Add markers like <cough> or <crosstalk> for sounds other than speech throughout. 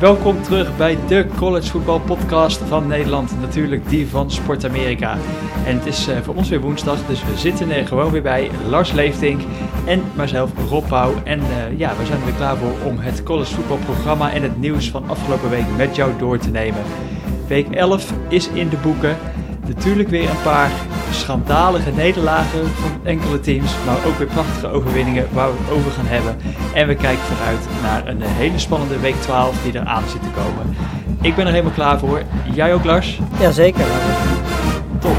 Welkom terug bij de College Football Podcast van Nederland. Natuurlijk die van Sport Amerika. En het is uh, voor ons weer woensdag, dus we zitten er gewoon weer bij. Lars Leeftink en mijzelf Rob Pauw. En uh, ja, we zijn er weer klaar voor om het College Football programma en het nieuws van afgelopen week met jou door te nemen. Week 11 is in de boeken. Natuurlijk weer een paar schandalige nederlagen van enkele teams, maar ook weer prachtige overwinningen waar we het over gaan hebben. En we kijken vooruit naar een hele spannende week 12 die eraan zit te komen. Ik ben er helemaal klaar voor. Jij ook, Lars? Jazeker. Top.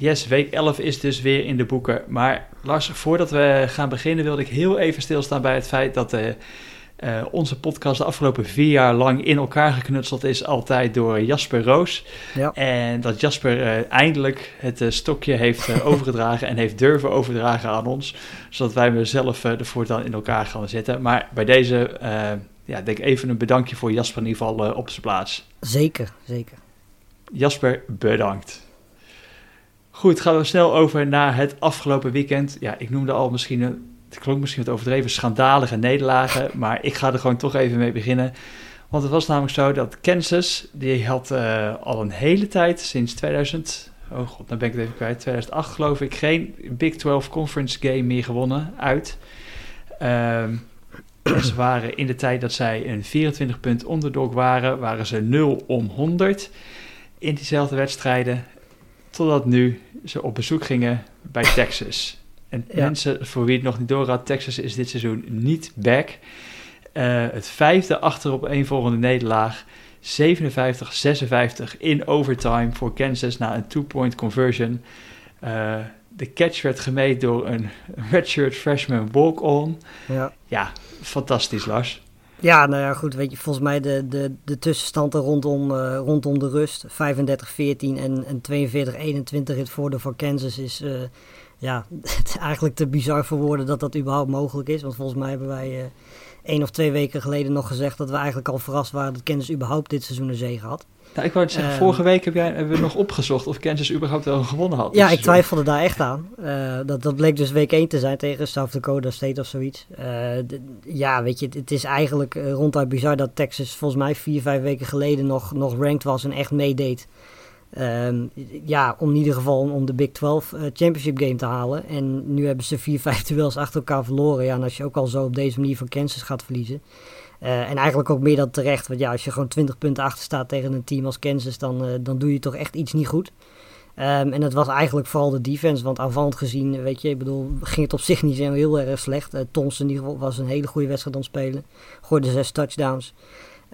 Yes, week 11 is dus weer in de boeken. Maar Lars, voordat we gaan beginnen wilde ik heel even stilstaan bij het feit dat uh, uh, onze podcast de afgelopen vier jaar lang in elkaar geknutseld is, altijd door Jasper Roos. Ja. En dat Jasper uh, eindelijk het stokje heeft <laughs> overgedragen en heeft durven overdragen aan ons, zodat wij mezelf er voortaan in elkaar gaan zetten. Maar bij deze, ja, denk even een bedankje voor Jasper in ieder geval op zijn plaats. Zeker, zeker. Jasper, bedankt. Goed, gaan we snel over naar het afgelopen weekend. Ja, ik noemde al misschien, het klonk misschien wat overdreven, schandalige nederlagen. Maar ik ga er gewoon toch even mee beginnen. Want het was namelijk zo dat Kansas, die had uh, al een hele tijd, sinds 2000, oh god, dan ben ik het even kwijt, 2008 geloof ik, geen Big 12 Conference game meer gewonnen uit. Um, ze waren in de tijd dat zij een 24 punt underdog waren, waren ze 0 om 100 in diezelfde wedstrijden. Totdat nu ze op bezoek gingen bij <laughs> Texas. En mensen, voor wie het nog niet door had, Texas is dit seizoen niet back. Uh, het vijfde achterop een volgende nederlaag. 57-56 in overtime voor Kansas na een two-point conversion. Uh, de catch werd gemeed door een <laughs> redshirt freshman walk-on. Ja. ja, fantastisch Lars. Ja, nou ja, goed. Weet je, volgens mij de, de, de tussenstanden rondom, uh, rondom de rust. 35-14 en, en 42-21 het voordeel van Kansas is... Uh, ja, <laughs> eigenlijk te bizar voor woorden dat dat überhaupt mogelijk is. Want volgens mij hebben wij uh, één of twee weken geleden nog gezegd... dat we eigenlijk al verrast waren dat Kansas überhaupt dit seizoen een zege had. Nou, ik wou het zeggen, ehm, vorige week heb jij, hebben we nog opgezocht of Kansas überhaupt wel gewonnen had. Ja, ik twijfelde daar echt aan. Uh, dat, dat bleek dus week 1 te zijn tegen South Dakota State of zoiets. Uh, ja, weet je, het, is eigenlijk uh, ronduit bizar dat Texas volgens mij vier, vijf weken geleden nog, nog ranked was en echt meedeed. Um, ja, om in ieder geval om de Big 12 Championship game te halen. En nu hebben ze vier, <laughs> vijf duels achter elkaar verloren. Ja, en als je ook al zo op deze manier van Kansas gaat verliezen uh, en eigenlijk ook meer dan terecht. Want ja, als je gewoon 20 punten achter staat tegen een team als Kansas, dan, uh, dan doe je toch echt iets niet goed. Um, en het was eigenlijk vooral de defense, want aanvallend gezien, weet je, ik bedoel, ging het op zich niet heel erg slecht. Uh, in ieder geval was een hele goede wedstrijd aan het spelen. Gooide zes touchdowns.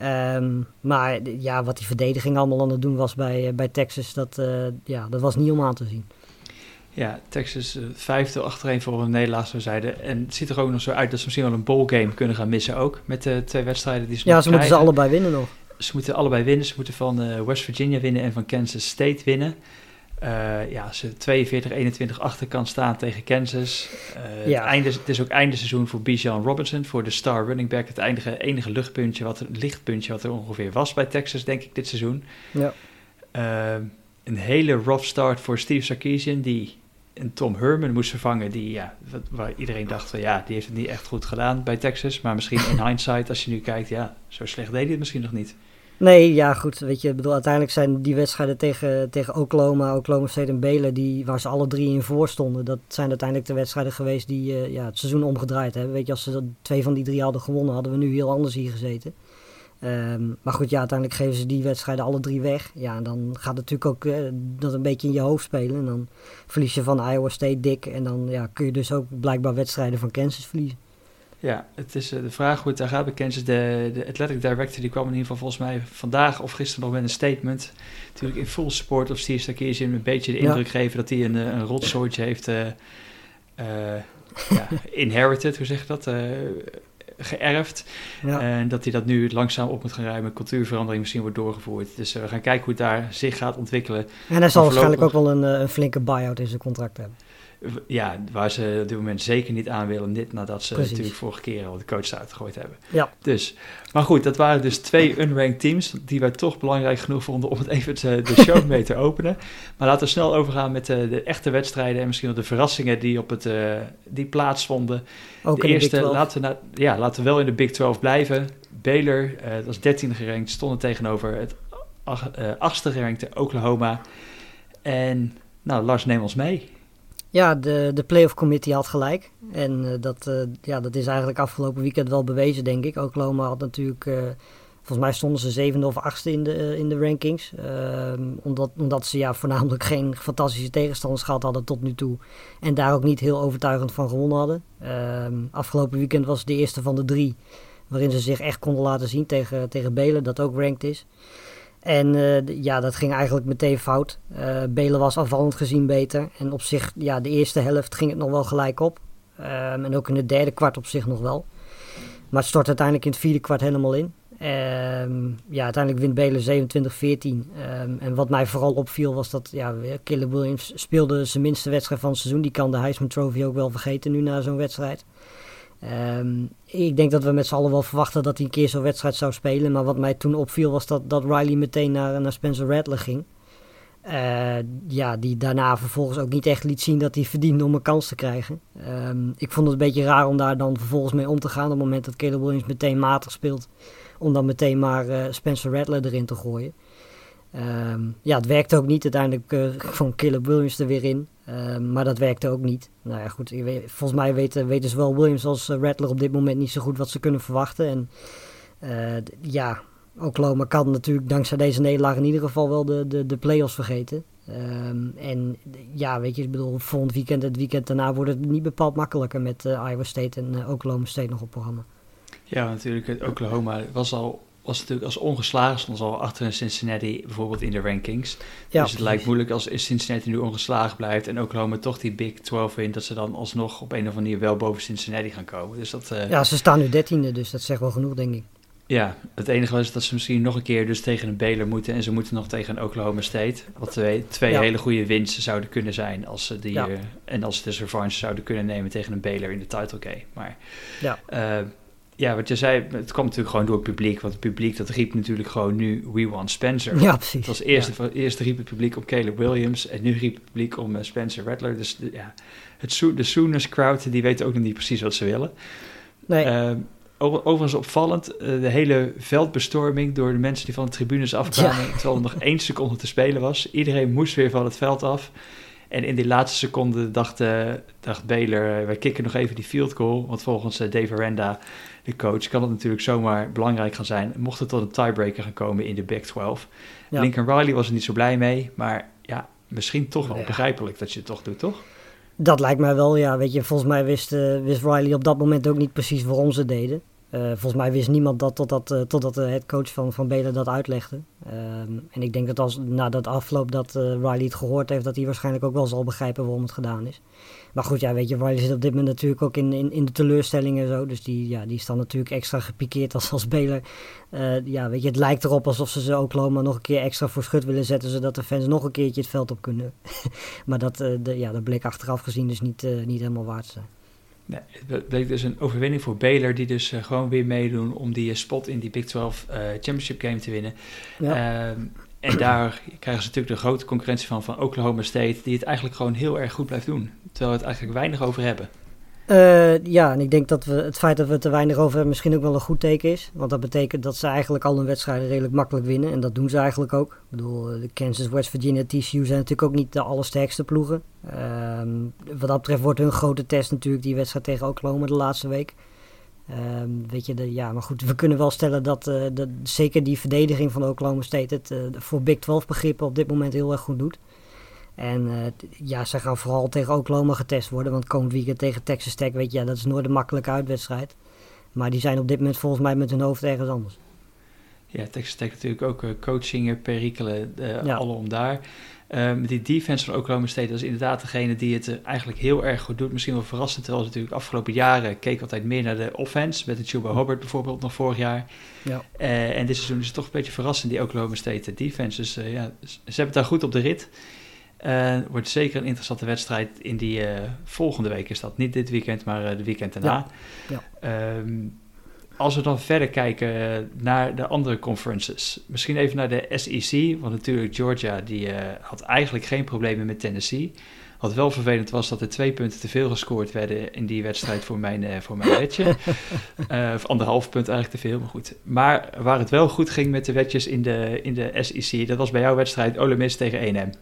Um, maar ja, wat die verdediging allemaal aan het doen was bij, bij Texas, dat, ja, dat was niet om aan te zien. Ja, Texas uh, vijfde achtereen voor een nederlaag zou zeiden. En het ziet er ook nog zo uit dat ze misschien wel een bowlgame kunnen gaan missen ook. Met de twee wedstrijden die ze Ja, ze moeten ze allebei winnen nog. Ze moeten allebei winnen. Ze moeten van West Virginia winnen en van Kansas State winnen. Uh, ja, ze 42-21 achter kan staan tegen Kansas. Uh, ja. het, einde, het is ook einde seizoen voor Bijan Robinson, voor de star running back. Het enige, enige luchtpuntje, wat, lichtpuntje wat er ongeveer was bij Texas, denk ik, dit seizoen. Ja. Uh, een hele rough start voor Steve Sarkisian, die en Tom Herman moest vervangen, die, ja, waar iedereen dacht van ja, die heeft het niet echt goed gedaan bij Texas. Maar misschien in <laughs> hindsight, als je nu kijkt, ja, zo slecht deed hij het misschien nog niet. Nee, ja, goed. Weet je, bedoel, uiteindelijk zijn die wedstrijden tegen, tegen Oklahoma, Oklahoma State en Baylor, die, waar ze alle drie in voor stonden, dat zijn uiteindelijk de wedstrijden geweest die uh, ja, het seizoen omgedraaid hebben. Weet je, als ze twee van die drie hadden gewonnen, hadden we nu heel anders hier gezeten. Um, maar goed, ja, uiteindelijk geven ze die wedstrijden alle drie weg. Ja, en dan gaat het natuurlijk ook uh, dat een beetje in je hoofd spelen. En dan verlies je van Iowa State dik. En dan ja, kun je dus ook blijkbaar wedstrijden van Kansas verliezen. Ja, het is uh, de vraag hoe het daar gaat bij Kansas. De, de athletic director die kwam in ieder geval volgens mij vandaag of gisteren nog met een statement. Natuurlijk in full support of Steve Sarkisian een beetje de indruk ja. geven dat hij een, eh, een heeft uh, ja, <laughs> inherited, hoe zeg je dat? geërfd. En dat hij dat nu langzaam op moet gaan ruimen. Cultuurverandering misschien wordt doorgevoerd. Dus we gaan kijken hoe het daar zich gaat ontwikkelen. En hij zal waarschijnlijk ook wel een, een flinke buy-out in zijn contract hebben. Ja, waar ze op dit moment zeker niet aan willen. Dit nadat ze Precies. natuurlijk vorige keer al de coach uitgegooid hebben. Ja. Dus, maar goed, dat waren dus twee <laughs> unranked teams die wij toch belangrijk genoeg vonden om het even te- de show mee te openen. <laughs> Maar laten we snel overgaan met de, de echte wedstrijden en misschien wel de verrassingen die, op het, eh, die plaatsvonden. Ook de in eerste, de Big 12. laten, we na- ja, laten we wel in de Big 12 blijven. Baylor, eh dat was 13e gerankt, stonden tegenover het ach, eh, achtste gerankte Oklahoma. En nou, Lars, neem ons mee. Ja, de, de playoff committee had gelijk. En eh, dat, eh, ja, dat is eigenlijk afgelopen weekend wel bewezen, denk ik. Oklahoma had natuurlijk, eh, volgens mij stonden ze zevende of achtste in de, in de rankings. Ehm, omdat, omdat ze ja, voornamelijk <laughs> geen fantastische tegenstanders gehad hadden tot nu toe. En daar ook niet heel overtuigend van gewonnen hadden. Ehm, afgelopen weekend was de eerste van de drie. Waarin ze zich echt konden laten zien tegen, tegen Belen, dat ook ranked is. En eh, ja, dat ging eigenlijk meteen fout. Eh Belen was afvallend gezien beter. En op zich, ja, de eerste helft ging het nog wel gelijk op. Ehm, en ook in het derde kwart op zich nog wel. Maar het stort uiteindelijk in het vierde kwart helemaal in. Ehm, ja, uiteindelijk wint Belen 27-14. Ehm, en wat mij vooral opviel was dat ja, Caleb Williams speelde zijn minste wedstrijd van het seizoen. Die kan de Heisman Trophy ook wel vergeten nu na zo'n wedstrijd. Ehm, ik denk dat we met z'n allen wel verwachten dat hij een keer zo'n wedstrijd zou spelen. Maar wat mij toen opviel was dat, dat Riley meteen naar, naar Spencer Rattler ging. Eh, ja, die daarna vervolgens ook niet echt liet zien dat hij verdiende om een kans te krijgen. Ehm, ik vond het een beetje raar om daar dan vervolgens mee om te gaan. Op het moment dat Caleb Williams meteen matig speelt. Om dan meteen maar eh, Spencer Rattler erin te gooien. Ehm, ja, het werkte ook niet. Uiteindelijk eh kwam Williams er weer in. Ehm, maar dat werkte ook niet. Nou ja, goed. volgens mij weten, weten zowel Williams als eh, Rattler op dit moment niet zo goed wat ze kunnen verwachten. En eh, ja, Oklahoma kan natuurlijk dankzij deze nederlaag in ieder geval wel de, de, de play-offs vergeten. Ehm, en ja, weet je, ik bedoel, volgend weekend, het weekend daarna wordt het niet bepaald makkelijker met Iowa State en Oklahoma State nog op programma. Ja, natuurlijk. Oklahoma was al was natuurlijk als ongeslagen stond al achter een Cincinnati bijvoorbeeld in de rankings. Ja, dus het lijkt moeilijk als Cincinnati nu ongeslagen blijft en Oklahoma toch die Big 12 wint, dat ze dan alsnog op een of andere manier wel boven Cincinnati gaan komen. Dus dat, eh, Ja, ze staan nu dertiende, dus dat zegt wel genoeg, denk ik. Ja, het enige was dat ze misschien nog een keer dus tegen een Baylor moeten en ze moeten nog tegen een Oklahoma State. Wat twee, twee Ja. hele goede winsten zouden kunnen zijn als ze die Ja. eh, en als ze dus revanche zouden kunnen nemen tegen een Baylor in de title game. Maar Ja. eh, ja, wat je zei, het kwam natuurlijk gewoon door het publiek. Want het publiek dat riep natuurlijk gewoon nu We Want Spencer. Ja, precies. Het was eerst, eerst riep het publiek om Caleb Williams en nu riep het publiek om eh, Spencer Rattler. Dus de, ja, het, de Sooners crowd die weten ook nog niet precies wat ze willen. Nee, over- overigens opvallend, eh, de hele veldbestorming door de mensen die van de tribunes afkwamen, terwijl er nog één seconde te spelen was. Iedereen moest weer van het veld af. En in die laatste seconde dacht, eh, dacht Baylor, wij kicken nog even die field goal. Want volgens Dave Aranda, de coach, kan het natuurlijk zomaar belangrijk gaan zijn. Mocht het tot een tiebreaker gaan komen in de Big 12. Ja. Lincoln Riley was er niet zo blij mee, maar ja, misschien toch wel Ja. begrijpelijk dat je het toch doet, toch? Dat lijkt mij wel, ja. Weet je, volgens mij wist, eh, wist Riley op dat moment ook niet precies waarom ze deden. Eh, volgens mij wist niemand dat totdat, eh totdat de headcoach van, van Baylor dat uitlegde. Ehm, en ik denk dat als na dat afloop dat eh, Riley het gehoord heeft, dat hij waarschijnlijk ook wel zal begrijpen waarom het gedaan is. Maar goed, ja, weet je, Riley zit op dit moment natuurlijk ook in, in, in de teleurstelling en zo. Dus die, ja, die is dan natuurlijk extra gepikeerd als, als ja, weet je, het lijkt erop alsof ze ze Oklahoma nog een keer extra voor schut willen zetten, zodat de fans nog een keertje het veld op kunnen. <laughs> maar dat, de, ja, dat bleek achteraf gezien dus niet, niet helemaal waard zijn. Nee, het bleek dus een overwinning voor Baylor, die dus eh, gewoon weer meedoen om die eh, spot in die Big 12 eh, Championship Game te winnen. Ja. Ehm, en daar krijgen ze natuurlijk de grote concurrentie van, van Oklahoma State, die het eigenlijk gewoon heel erg goed blijft doen. Terwijl we het eigenlijk weinig over hebben. Eh, ja, en ik denk dat we het feit dat we er weinig over hebben misschien ook wel een goed teken is. Want dat betekent dat ze eigenlijk al hun wedstrijden redelijk makkelijk winnen. En dat doen ze eigenlijk ook. Ik bedoel, eh, de Kansas, West Virginia, TCU zijn natuurlijk ook niet de allersterkste ploegen. Ehm, wat dat betreft wordt hun grote test natuurlijk die wedstrijd tegen Oklahoma de laatste week. Ehm, weet je, de, ja, maar goed, we kunnen wel stellen dat, eh, dat zeker die verdediging van Oklahoma State het voor Big 12 begrippen op dit moment heel erg goed doet. En eh, ja, ze gaan vooral tegen Oklahoma getest worden. Want komend weekend tegen Texas Tech, weet je, ja, dat is nooit een makkelijke uitwedstrijd. Maar die zijn op dit moment volgens mij met hun hoofd ergens anders. Ja, Texas Tech natuurlijk ook eh, coaching, perikelen, eh Ja. alle om daar. Ehm, die defense van Oklahoma State, dat is inderdaad degene die het eh, eigenlijk heel erg goed doet. Misschien wel verrassend, terwijl ze natuurlijk afgelopen jaren keek altijd meer naar de offense. Met de Chuba Hubbard bijvoorbeeld nog vorig jaar. Ja. Eh, en dit seizoen is het toch een beetje verrassend, die Oklahoma State defense. Dus eh, ja, ze hebben het daar goed op de rit. Uh, wordt zeker een interessante wedstrijd in die uh, volgende week is dat. Niet dit weekend, maar uh, de weekend daarna. Ja. ja. Um, als we dan verder kijken naar de andere conferences. Misschien even naar de SEC. Want natuurlijk Georgia die had eigenlijk geen problemen met Tennessee. Wat wel vervelend was dat er twee punten te veel gescoord werden in die wedstrijd voor mijn, voor mijn wetje. uh, <laughs> of anderhalf punt eigenlijk te veel, maar goed. Maar waar het wel goed ging met de wetjes in de, in de SEC, dat was bij jouw wedstrijd Ole Miss tegen 1M.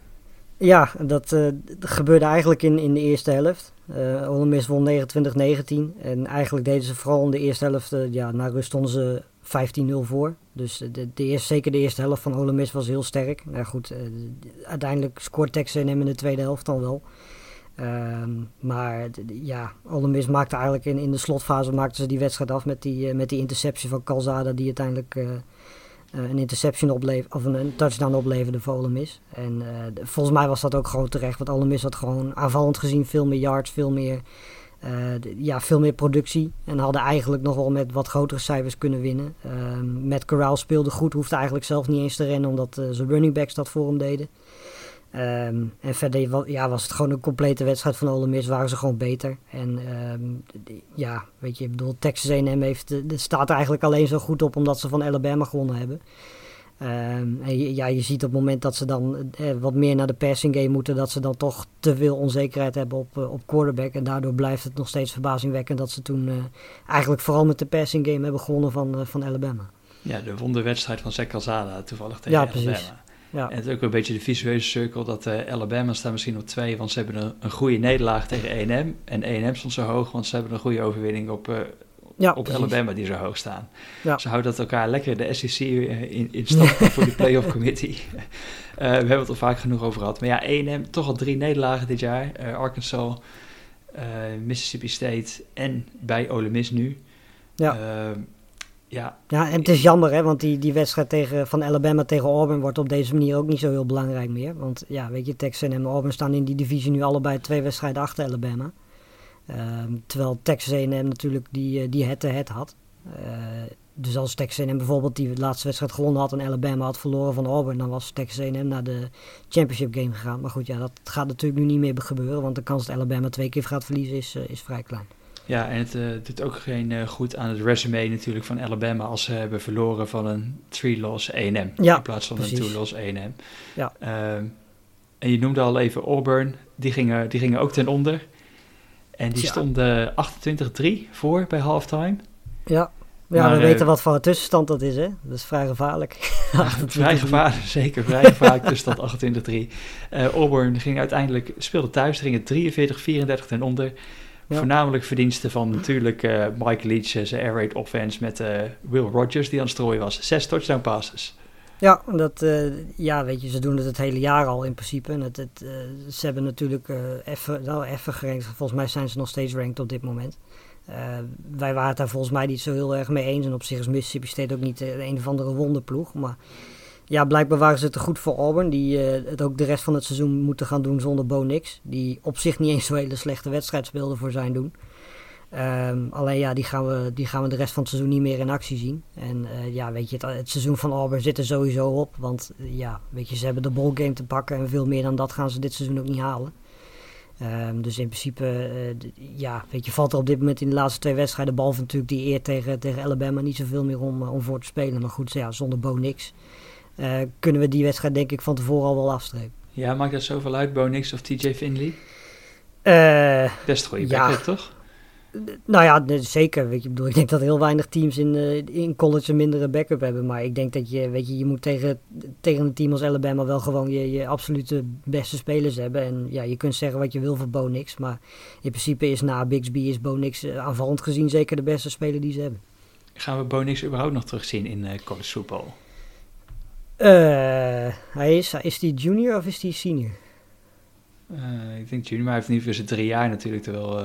Ja, dat, uh, gebeurde eigenlijk in, in de eerste helft. Uh, won 29-19 en eigenlijk deden ze vooral in de eerste helft, ja, na rust stonden ze 15-0 voor. Dus de, de eerste, zeker de eerste helft van Ole Miss was heel sterk. Nou goed, uiteindelijk scoort Texas in de tweede helft dan wel. Uh, maar ja, Ole Miss maakte eigenlijk in, in de slotfase maakten ze die wedstrijd af met die, met die interceptie van Calzada die uiteindelijk een interception opleverde, of een, touchdown opleverde voor Ole Miss. En volgens mij was dat ook gewoon terecht, want Ole Miss had gewoon aanvallend gezien veel meer yards, veel meer uh, ja, veel meer productie. En hadden eigenlijk nog wel met wat grotere cijfers kunnen winnen. Uh, met Corral speelde goed, hoefde eigenlijk zelf niet eens te rennen, omdat zijn running backs dat voor hem deden. Um, en verder ja, was het gewoon een complete wedstrijd van Ole Miss, waren ze gewoon beter. En um, ja, weet je, ik bedoel, Texas A&M heeft, het staat er eigenlijk alleen zo goed op omdat ze van Alabama gewonnen hebben. Um, en ja, je ziet op het moment dat ze dan eh, wat meer naar de passing game moeten, dat ze dan toch te veel onzekerheid hebben op, uh, op quarterback. En daardoor blijft het nog steeds verbazingwekkend dat ze toen uh, eigenlijk vooral met de passing game hebben gewonnen van, uh, van Alabama. Ja, de wonderwedstrijd van Zach Calzada toevallig tegen ja, Alabama. Precies. Ja. En het is ook een beetje de visuele cirkel dat Alabama staat misschien op twee, want ze hebben een, een goede nederlaag tegen A&M. En A&M stond zo hoog, want ze hebben een goede overwinning op, ja, op precies. Alabama die zo hoog staan. Ja. Ze houden dat elkaar lekker de SEC eh, in, in stand <laughs> voor de playoff committee. Uh, <laughs> we hebben het al vaak genoeg over gehad. Maar ja, 1 toch al drie nederlagen dit jaar. Uh, Arkansas, Mississippi State en bij Ole Miss nu. Ja. Ja. ja, en het is jammer, hè, want die, die wedstrijd tegen, van Alabama tegen Auburn wordt op deze manier ook niet zo heel belangrijk meer. Want ja, weet je, Texas en Auburn staan in die divisie nu allebei twee wedstrijden achter Alabama. Um, terwijl Texas A&M natuurlijk die, eh, die head-to-head had. Uh, dus als Texas A&M bijvoorbeeld die laatste wedstrijd gewonnen had en Alabama had verloren van Auburn, dan was Texas A&M naar de championship game gegaan. Maar goed, ja, dat gaat natuurlijk nu niet meer gebeuren, want de kans dat Alabama twee keer gaat verliezen is, uh, is vrij klein. Ja, en het uh, doet ook geen uh, goed aan het resume natuurlijk van Alabama als ze hebben verloren van een three-loss A&M ja, in plaats van precies. een two-loss A&M. Ja. Uh, en je noemde al even Auburn, die gingen, die gingen ook ten onder. En die ja. stonden 28-3 voor bij halftime. Ja, ja maar, we weten wat voor een tussenstand dat is, hè? Dat is vrij gevaarlijk. <laughs> vrij gevaarlijk, zeker. Vrij gevaarlijk tussenstand 28-3. Uh, Auburn ging uiteindelijk, speelde thuis, gingen 43-34 ten onder. Ja. Voornamelijk verdiensten van natuurlijk uh, Mike Leach, zijn air raid offense met uh, Will Rogers die aan het strooien was. Zes touchdown passes. Ja, dat, uh, ja, weet je, ze doen het het hele jaar al in principe. En het, het, ze hebben natuurlijk even, nou, even gerankt. Volgens mij zijn ze nog steeds ranked op dit moment. wij waren het daar volgens mij niet zo heel erg mee eens. En op zich is Mississippi State ook niet een of andere wonderploeg. Maar ja, blijkbaar waren ze te goed voor Auburn. Die het ook de rest van het seizoen moeten gaan doen zonder Bo Nix. Die op zich niet eens zo'n hele slechte wedstrijd speelde voor zijn doen. Um, alleen ja, die gaan, we, die gaan we de rest van het seizoen niet meer in actie zien. En uh, ja, weet je, het, het, seizoen van Auburn zit er sowieso op. Want uh, ja, weet je, ze hebben de ballgame te pakken. En veel meer dan dat gaan ze dit seizoen ook niet halen. Um, dus in principe, ja, weet je, valt er op dit moment in de laatste twee wedstrijden. Behalve natuurlijk die eer tegen, tegen Alabama niet zoveel meer om, om voor te spelen. Maar goed, ja, zonder Bo niks. Kunnen we die wedstrijd denk ik van tevoren al wel afstrepen. Ja, maakt dat zoveel uit, Bo Nix of TJ Finley? Best goede ja, toch? Nou ja, zeker. Weet je, bedoel, ik denk dat heel weinig teams in, uh, in college een mindere backup hebben. Maar ik denk dat je, weet je, je moet tegen, tegen een team als Alabama wel gewoon je, je absolute beste spelers hebben. En ja, je kunt zeggen wat je wil voor Bo Nix. Maar in principe is na Bixby is Bo Nix aanvallend gezien zeker de beste speler die ze hebben. Gaan we Bo Nix überhaupt nog terugzien in college football? Hij is, is die junior of is die senior? ik denk junior, maar hij heeft nu voor zijn drie jaar natuurlijk terwijl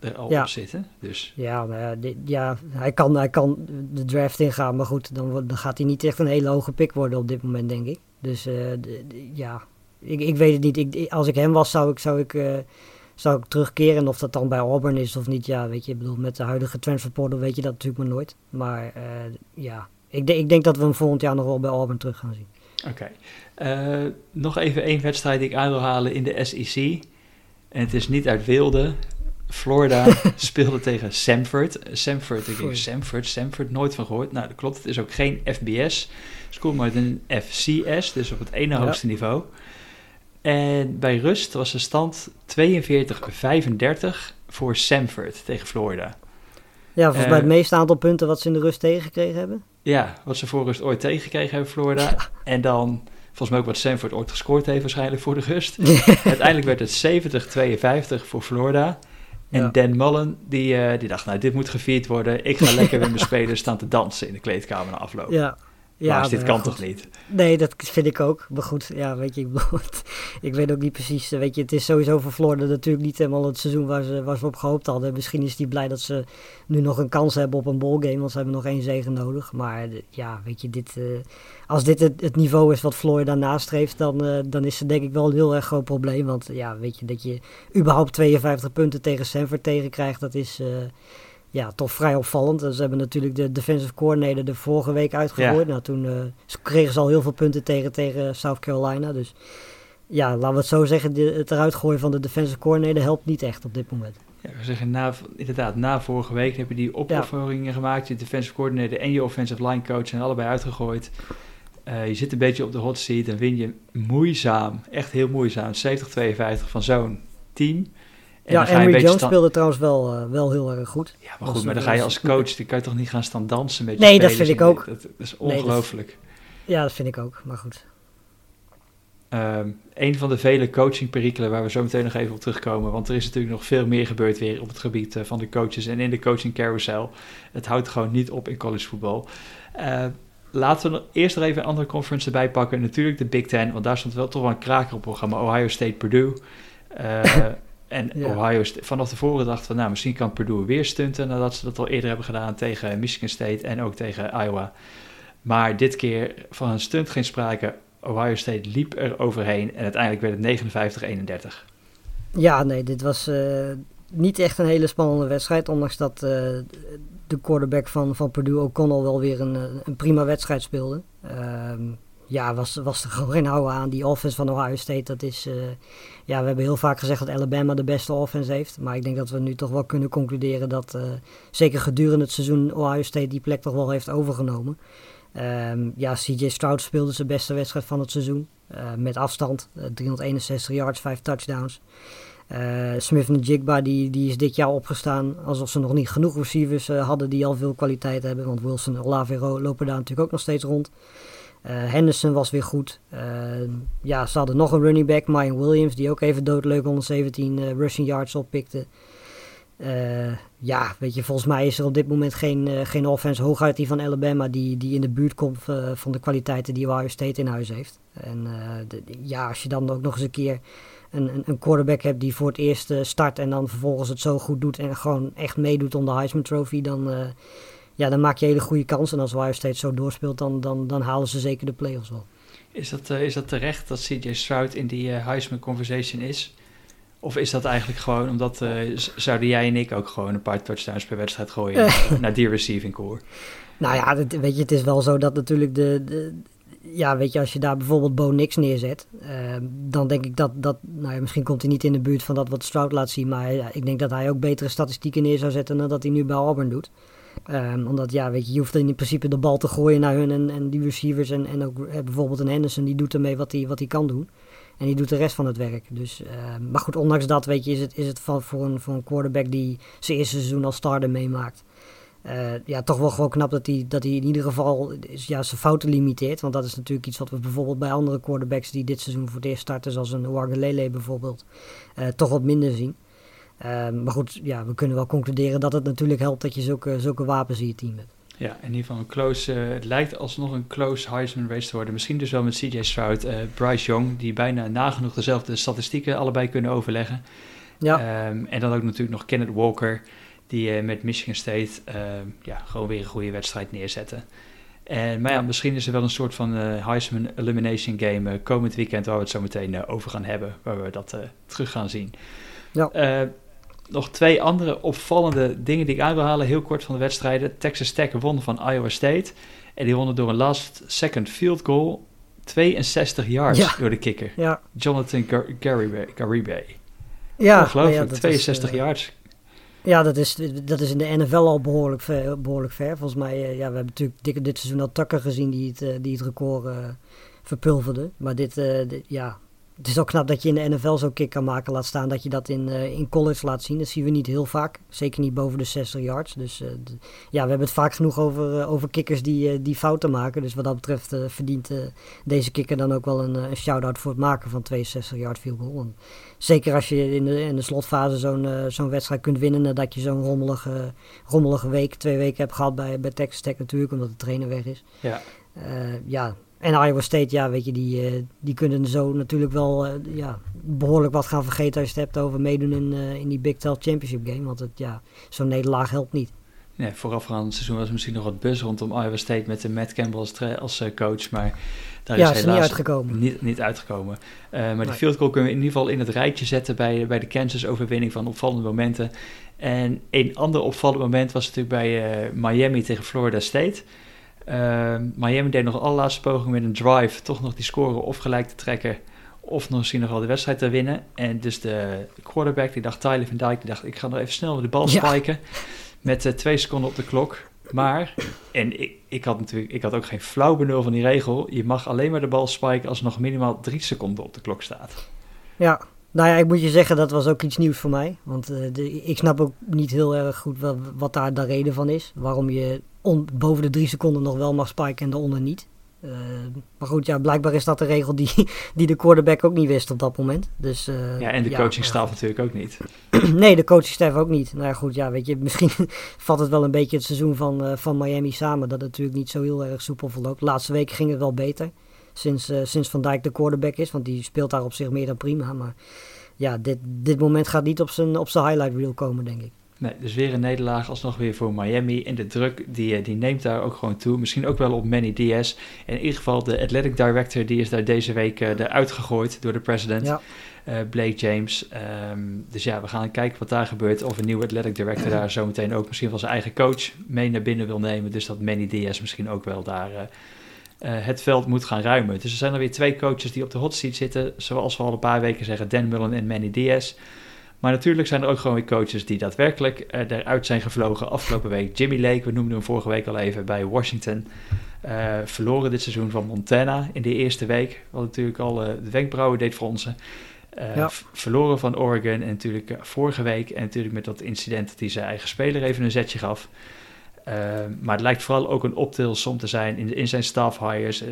er al ja. op zitten. Dus. Ja, maar ja, dit, ja hij, kan, hij kan de draft ingaan, maar goed, dan, dan gaat hij niet echt een hele hoge pick worden op dit moment, denk ik. Dus uh, de, de, ja, ik, ik weet het niet. Ik, als ik hem was, zou ik, zou ik, uh, zou ik terugkeren. Of dat dan bij Auburn is of niet, ja, weet je, ik bedoel, met de huidige transferportal weet je dat natuurlijk maar nooit. Maar uh, ja, ik, de, ik denk dat we hem volgend jaar nog wel bij Auburn terug gaan zien. Oké. Okay. nog even één wedstrijd die ik aan wil halen in de SEC. En het is niet uit Wilde. Florida <laughs> speelde tegen Samford. Samford, ik denk Samford, Samford, nooit van gehoord. Nou, dat klopt. Het is ook geen FBS school, maar een FCS, dus op het ene hoogste niveau. En bij rust was de stand 42-35 voor Samford tegen Florida. Ja, volgens mij het eh, meeste aantal punten wat ze in de rust tegengekregen hebben. Ja, wat ze voor rust ooit tegengekregen hebben, Florida. En dan, volgens mij ook wat Samford ooit gescoord heeft waarschijnlijk voor de rust. <laughs> Uiteindelijk werd het 70-52 voor Florida. En Dan Mullen, die, uh, die dacht, nou, dit moet gevierd worden. Ik ga lekker <laughs> met mijn spelers staan te dansen in de kleedkamer na afloop. Ja, ja, dit kan toch niet? Nee, dat vind ik ook. Maar goed, ja, weet je, ik, <laughs> ik weet ook niet precies. Weet je, het is sowieso voor Florida natuurlijk niet helemaal het seizoen waar ze, waar ze op gehoopt hadden. Misschien is hij blij dat ze nu nog een kans hebben op een ballgame, want ze hebben nog één zegen nodig. Maar ja, weet je, dit, uh, als dit het, het, niveau is wat Florida nastreeft, dan, uh, dan is het denk ik wel een heel erg groot probleem. Want ja, weet je, dat je überhaupt 52 punten tegen Sanford tegenkrijgt, dat is... Uh, ja, toch vrij opvallend. Ze hebben natuurlijk de defensive coordinator de vorige week uitgegooid. Nou, toen uh, kregen ze al heel veel punten tegen, tegen South Carolina. Dus ja, laten we het zo zeggen, de, het eruit gooien van de defensive coordinator helpt niet echt op dit moment. Ja, we zeggen, na, inderdaad, na vorige week heb je die opofferingen gemaakt. Je defensive coordinator en je offensive line coach zijn allebei uitgegooid. Uh, je zit een beetje op de hot seat en win je moeizaam, echt heel moeizaam, 70-52 van zo'n team ja, Henry Jones speelde trouwens wel, uh, wel heel erg goed. Ja, maar goed, maar dan ga je als coach, die kan je toch niet gaan staan dansen met je Nee, dat vind ik ook. Dat, is ongelooflijk. ja, dat vind ik ook, maar goed. Um, een van de vele coachingperikelen waar we zo meteen nog even op terugkomen, want er is natuurlijk nog veel meer gebeurd weer op het gebied uh, van de coaches en in de coaching carousel. Het houdt gewoon niet op in collegevoetbal. Uh, laten we eerst nog even een andere conference erbij pakken. Natuurlijk de Big Ten, want daar stond wel toch wel een kraker op programma. Ohio State, Purdue. Uh, <laughs> En Ohio vanaf tevoren dacht van, nou, misschien kan Purdue weer stunten nadat ze dat al eerder hebben gedaan tegen Michigan State en ook tegen Iowa. Maar dit keer van een stunt geen sprake. Ohio State liep er overheen en uiteindelijk werd het 59-31. Ja, nee, dit was uh, niet echt een hele spannende wedstrijd. Ondanks dat uh, de quarterback van, van Purdue O'Connell wel weer een, eh, een prima wedstrijd speelde. Uh, ja, was, was er gewoon geen houden aan. Die offense van Ohio State, dat is... Uh, ja, we hebben heel vaak gezegd dat Alabama de beste offense heeft. Maar ik denk dat we nu toch wel kunnen concluderen dat... Uh, zeker gedurende het seizoen Ohio State die plek toch wel heeft overgenomen. Um, ja, CJ Stroud speelde zijn beste wedstrijd van het seizoen. Uh, met afstand. 361 yards, 5 touchdowns. Smith en Jigba die, die is dit jaar opgestaan alsof ze nog niet genoeg receivers hadden die al veel kwaliteit hebben. Want Wilson en Olave lopen daar natuurlijk ook nog steeds rond. Uh, Henderson was weer goed. Uh, ja, ze hadden nog een running back, Mayan Williams, die ook even doodleuk 117 uh, rushing yards oppikte. ja, weet je, volgens mij is er op dit moment geen, geen offense hooguit die van Alabama die, die in de buurt komt van de kwaliteiten die Ohio State in huis heeft. En ja, als je dan ook nog eens een keer een, een, quarterback hebt die voor het eerst start en dan vervolgens het zo goed doet en gewoon echt meedoet om de Heisman Trophy, dan ja, dan maak je hele goede kansen. En als Ohio State zo doorspeelt, dan, dan, dan halen ze zeker de playoffs wel. Is dat, uh, is dat terecht dat CJ Stroud in die uh, Heisman conversation is? Of is dat eigenlijk gewoon omdat uh, zouden jij en ik ook gewoon een paar touchdowns per wedstrijd gooien <laughs> naar die receiving core? Nou ja, dat, weet je, het is wel zo dat natuurlijk de, de ja, weet je, als je daar bijvoorbeeld Bo Nix neerzet, dan denk ik dat, dat nou ja, misschien komt hij niet in de buurt van dat wat Stroud laat zien, maar ja, ik denk dat hij ook betere statistieken neer zou zetten dan dat hij nu bij Auburn doet. Um, omdat, ja, weet je, je hoeft in principe de bal te gooien naar hun en, en die receivers. En, en ook eh, bijvoorbeeld een Henderson, die doet ermee wat hij wat kan doen. En die doet de rest van het werk. Dus, uh, maar goed, ondanks dat, weet je, is het, is het voor, een, voor een quarterback die zijn eerste seizoen als starter meemaakt. Uh, ja, toch wel gewoon knap dat hij, dat hij in ieder geval ja, zijn fouten limiteert. Want dat is natuurlijk iets wat we bijvoorbeeld bij andere quarterbacks die dit seizoen voor het eerst starten, zoals een Wargelele bijvoorbeeld, uh, toch wat minder zien. Ehm, maar goed, ja, we kunnen wel concluderen dat het natuurlijk helpt dat je zulke, zulke wapens in je team hebt. Ja, in ieder geval een close, uh, het lijkt alsnog een close Heisman race te worden. Misschien dus wel met CJ Stroud, uh, Bryce Young, die bijna nagenoeg dezelfde statistieken allebei kunnen overleggen. Ja. Um, en dan ook natuurlijk nog Kenneth Walker, die uh, met Michigan State ehm, ja, gewoon weer een goede wedstrijd neerzetten. En, maar ja, misschien is er wel een soort van Heisman Elimination Game komend weekend waar we het zo meteen over gaan hebben, waar we dat terug gaan zien. Ja nog twee andere opvallende dingen die ik aan wil halen, heel kort van de wedstrijden. Texas Tech won van Iowa State. En die wonnen door een last second field goal. 62 yards door de kikker. Ja. Jonathan Garibay. Ja, ongelooflijk. 62 yards. Ja, dat is, dat is in de NFL al behoorlijk ver. Behoorlijk ver. Volgens mij, ja, we hebben natuurlijk dit, dit seizoen al Tucker gezien die het, die het record verpulverde. Maar dit, dit, ja, het is ook knap dat je in de NFL zo'n kick kan maken. Laat staan dat je dat in, uh, in college laat zien. Dat zien we niet heel vaak. Zeker niet boven de 60 yards. Dus uh, ja, we hebben het vaak genoeg over, uh, over kikkers die, die fouten maken. Dus wat dat betreft verdient deze kikker dan ook wel een, een shout-out voor het maken van 62 yard field goal. En zeker als je in de, in de slotfase zo'n zo'n wedstrijd kunt winnen nadat je zo'n rommelige, rommelige week, twee weken hebt gehad bij, bij Texas Tech natuurlijk, omdat de trainer weg is. Ja. ja, en Iowa State, ja, weet je, die, uh, die kunnen zo natuurlijk wel uh, ja, behoorlijk wat gaan vergeten als je het hebt over meedoen in, uh, in die Big 12 Championship game. Want het, ja, zo'n nederlaag helpt niet. Nee, voorafgaand seizoen was misschien nog wat buzz rondom Iowa State met de Matt Campbell als, als coach. Maar daar ja, is helaas niet uitgekomen. Niet, niet uitgekomen. maar nee. die field goal kunnen we in ieder geval in het rijtje zetten bij, bij de Kansas overwinning van opvallende momenten. En een ander opvallend moment was natuurlijk bij Miami tegen Florida State. Uh, Miami deed nog de allerlaatste poging met een drive toch nog die score of gelijk te trekken. Of nog misschien nog wel de wedstrijd te winnen. En dus de quarterback, die dacht, Tyler van Dijk, die dacht, ik ga nog even snel de bal spiken. Met uh, twee seconden op de klok. Maar, en ik, ik had natuurlijk, ik had ook geen flauw benul van die regel. Je mag alleen maar de bal spiken als er nog minimaal drie seconden op de klok staat. Ja, nou ja, ik moet je zeggen, dat was ook iets nieuws voor mij. Want uh, de, ik snap ook niet heel erg goed wat, wat daar de reden van is. Waarom je on, boven de drie seconden nog wel mag spiken en daaronder niet. Uh, maar goed, ja, blijkbaar is dat de regel die, <laughs> die de quarterback ook niet wist op dat moment. Dus, uh, ja, en de ja, coachingstaf ja. natuurlijk ook niet. <clears throat> nee, de coachingstaf ook niet. Nou ja, goed, ja, weet je, <laughs> misschien vat het wel een beetje het seizoen van, van Miami samen. Dat het natuurlijk niet zo heel erg soepel verloopt. De laatste weken ging het wel beter. Sinds, sinds Van Dijk de quarterback is, want die speelt daar op zich meer dan prima. Maar ja, dit, dit moment gaat niet op zijn, op zijn highlight reel komen, denk ik. Nee, dus weer een nederlaag alsnog weer voor Miami. En de druk die, die neemt daar ook gewoon toe. Misschien ook wel op Manny Diaz. In ieder geval de athletic director die is daar deze week uh, eruit gegooid door de president. Ja. Uh, Blake James. Um, dus ja, we gaan kijken wat daar gebeurt. Of een nieuwe athletic director daar zometeen ook misschien wel zijn eigen coach mee naar binnen wil nemen. Dus dat Manny Diaz misschien ook wel daar... Uh, het veld moet gaan ruimen. Dus er zijn er weer twee coaches die op de hot seat zitten. Zoals we al een paar weken zeggen, Dan Mullen en Manny Diaz. Maar natuurlijk zijn er ook gewoon weer coaches die daadwerkelijk uh, eruit zijn gevlogen. Afgelopen week Jimmy Lake, we noemden hem vorige week al even bij Washington. Uh, verloren dit seizoen van Montana in de eerste week. Wat natuurlijk al uh, de wenkbrauwen deed fronsen. Ja. Verloren van Oregon en natuurlijk vorige week. En natuurlijk met dat incident dat hij zijn eigen speler even een zetje gaf. Maar het lijkt vooral ook een optilsom te zijn in, in zijn staff hires.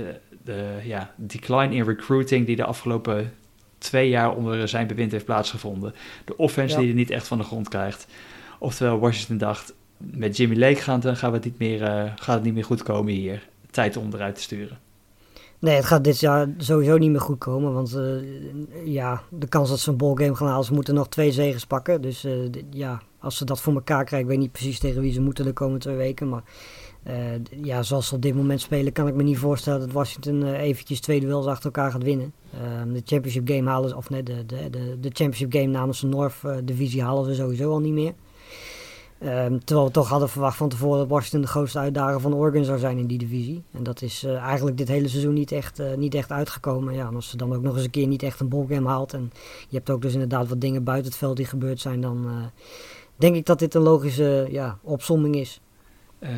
de ja, decline in recruiting die de afgelopen twee jaar onder zijn bewind heeft plaatsgevonden. De offense ja. die er niet echt van de grond krijgt. Oftewel, Washington dacht, met Jimmy Lake gaan, dan gaan we het niet meer, uh, gaat het niet meer goed komen hier. Tijd om eruit te sturen. Nee, het gaat dit jaar sowieso niet meer goed komen. Want uh, ja, de kans dat ze een ballgame gaan halen, ze moeten nog twee zegens pakken. Dus uh, ja, als ze dat voor elkaar krijgen, ik weet niet precies tegen wie ze moeten de komende twee weken. Maar uh, ja, zoals ze op dit moment spelen, kan ik me niet voorstellen dat Washington eventjes twee duels achter elkaar gaat winnen. Uh, de championship game halen, of nee, de, de, de, de championship game namens de North divisie halen ze sowieso al niet meer. Ehm, terwijl we toch hadden verwacht van tevoren dat Washington de grootste uitdager van Oregon zou zijn in die divisie. En dat is eigenlijk dit hele seizoen niet echt, niet echt uitgekomen. Ja, en als ze dan ook nog eens een keer niet echt een ballgame haalt. En je hebt ook dus inderdaad wat dingen buiten het veld die gebeurd zijn. Dan denk ik dat dit een logische ja, opsomming is.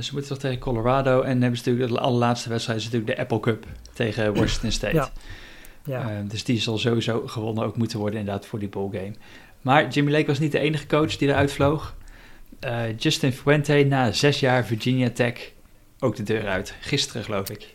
Ze moeten toch tegen Colorado en hebben ze natuurlijk de allerlaatste wedstrijd is natuurlijk de Apple Cup tegen <clears throat> Washington State. Ja. Ja. Dus die zal sowieso gewonnen ook moeten worden inderdaad voor die ballgame. Maar Jimmy Lake was niet de enige coach die eruit vloog. Uh, Justin Fuente na zes jaar Virginia Tech ook de deur uit. Gisteren geloof ik.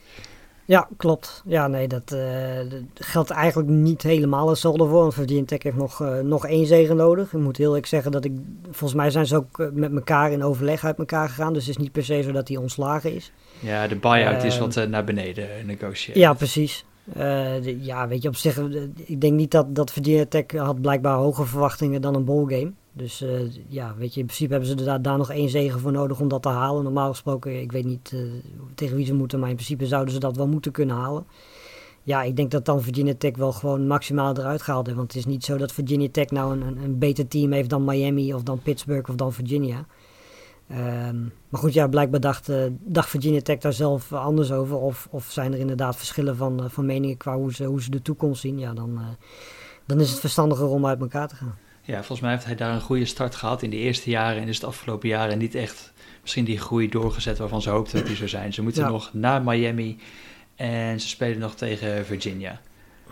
Ja, klopt. Ja, nee, dat, uh, dat, geldt eigenlijk niet helemaal hetzelfde voor. Want Virginia Tech heeft nog, uh, nog één zegen nodig. Ik moet heel eerlijk zeggen dat ik... Volgens mij zijn ze ook met elkaar in overleg uit elkaar gegaan. Dus het is niet per se zo dat hij ontslagen is. Ja, de buy-out is wat naar beneden negotieerd. Ja, precies. De, ja, weet je, op zich... ik denk niet dat, dat Virginia Tech had blijkbaar hogere verwachtingen dan een ballgame. Dus uh, ja, weet je, in principe hebben ze daar, daar nog één zegen voor nodig om dat te halen. Normaal gesproken, ik weet niet uh, tegen wie ze moeten, maar in principe zouden ze dat wel moeten kunnen halen. Ja, ik denk dat dan Virginia Tech wel gewoon maximaal eruit gehaald heeft. Want het is niet zo dat Virginia Tech nou een, een, beter team heeft dan Miami of dan Pittsburgh of dan Virginia. Ehm, maar goed, ja, blijkbaar dacht, uh, dacht Virginia Tech daar zelf anders over. Of, of zijn er inderdaad verschillen van, van meningen qua hoe ze, hoe ze de toekomst zien. Ja, dan, dan is het verstandiger om uit elkaar te gaan. Ja, volgens mij heeft hij daar een goede start gehad in de eerste jaren en is het afgelopen jaren niet echt misschien die groei doorgezet waarvan ze hoopten dat die zou zijn. Ze moeten ja. nog naar Miami en ze spelen nog tegen Virginia.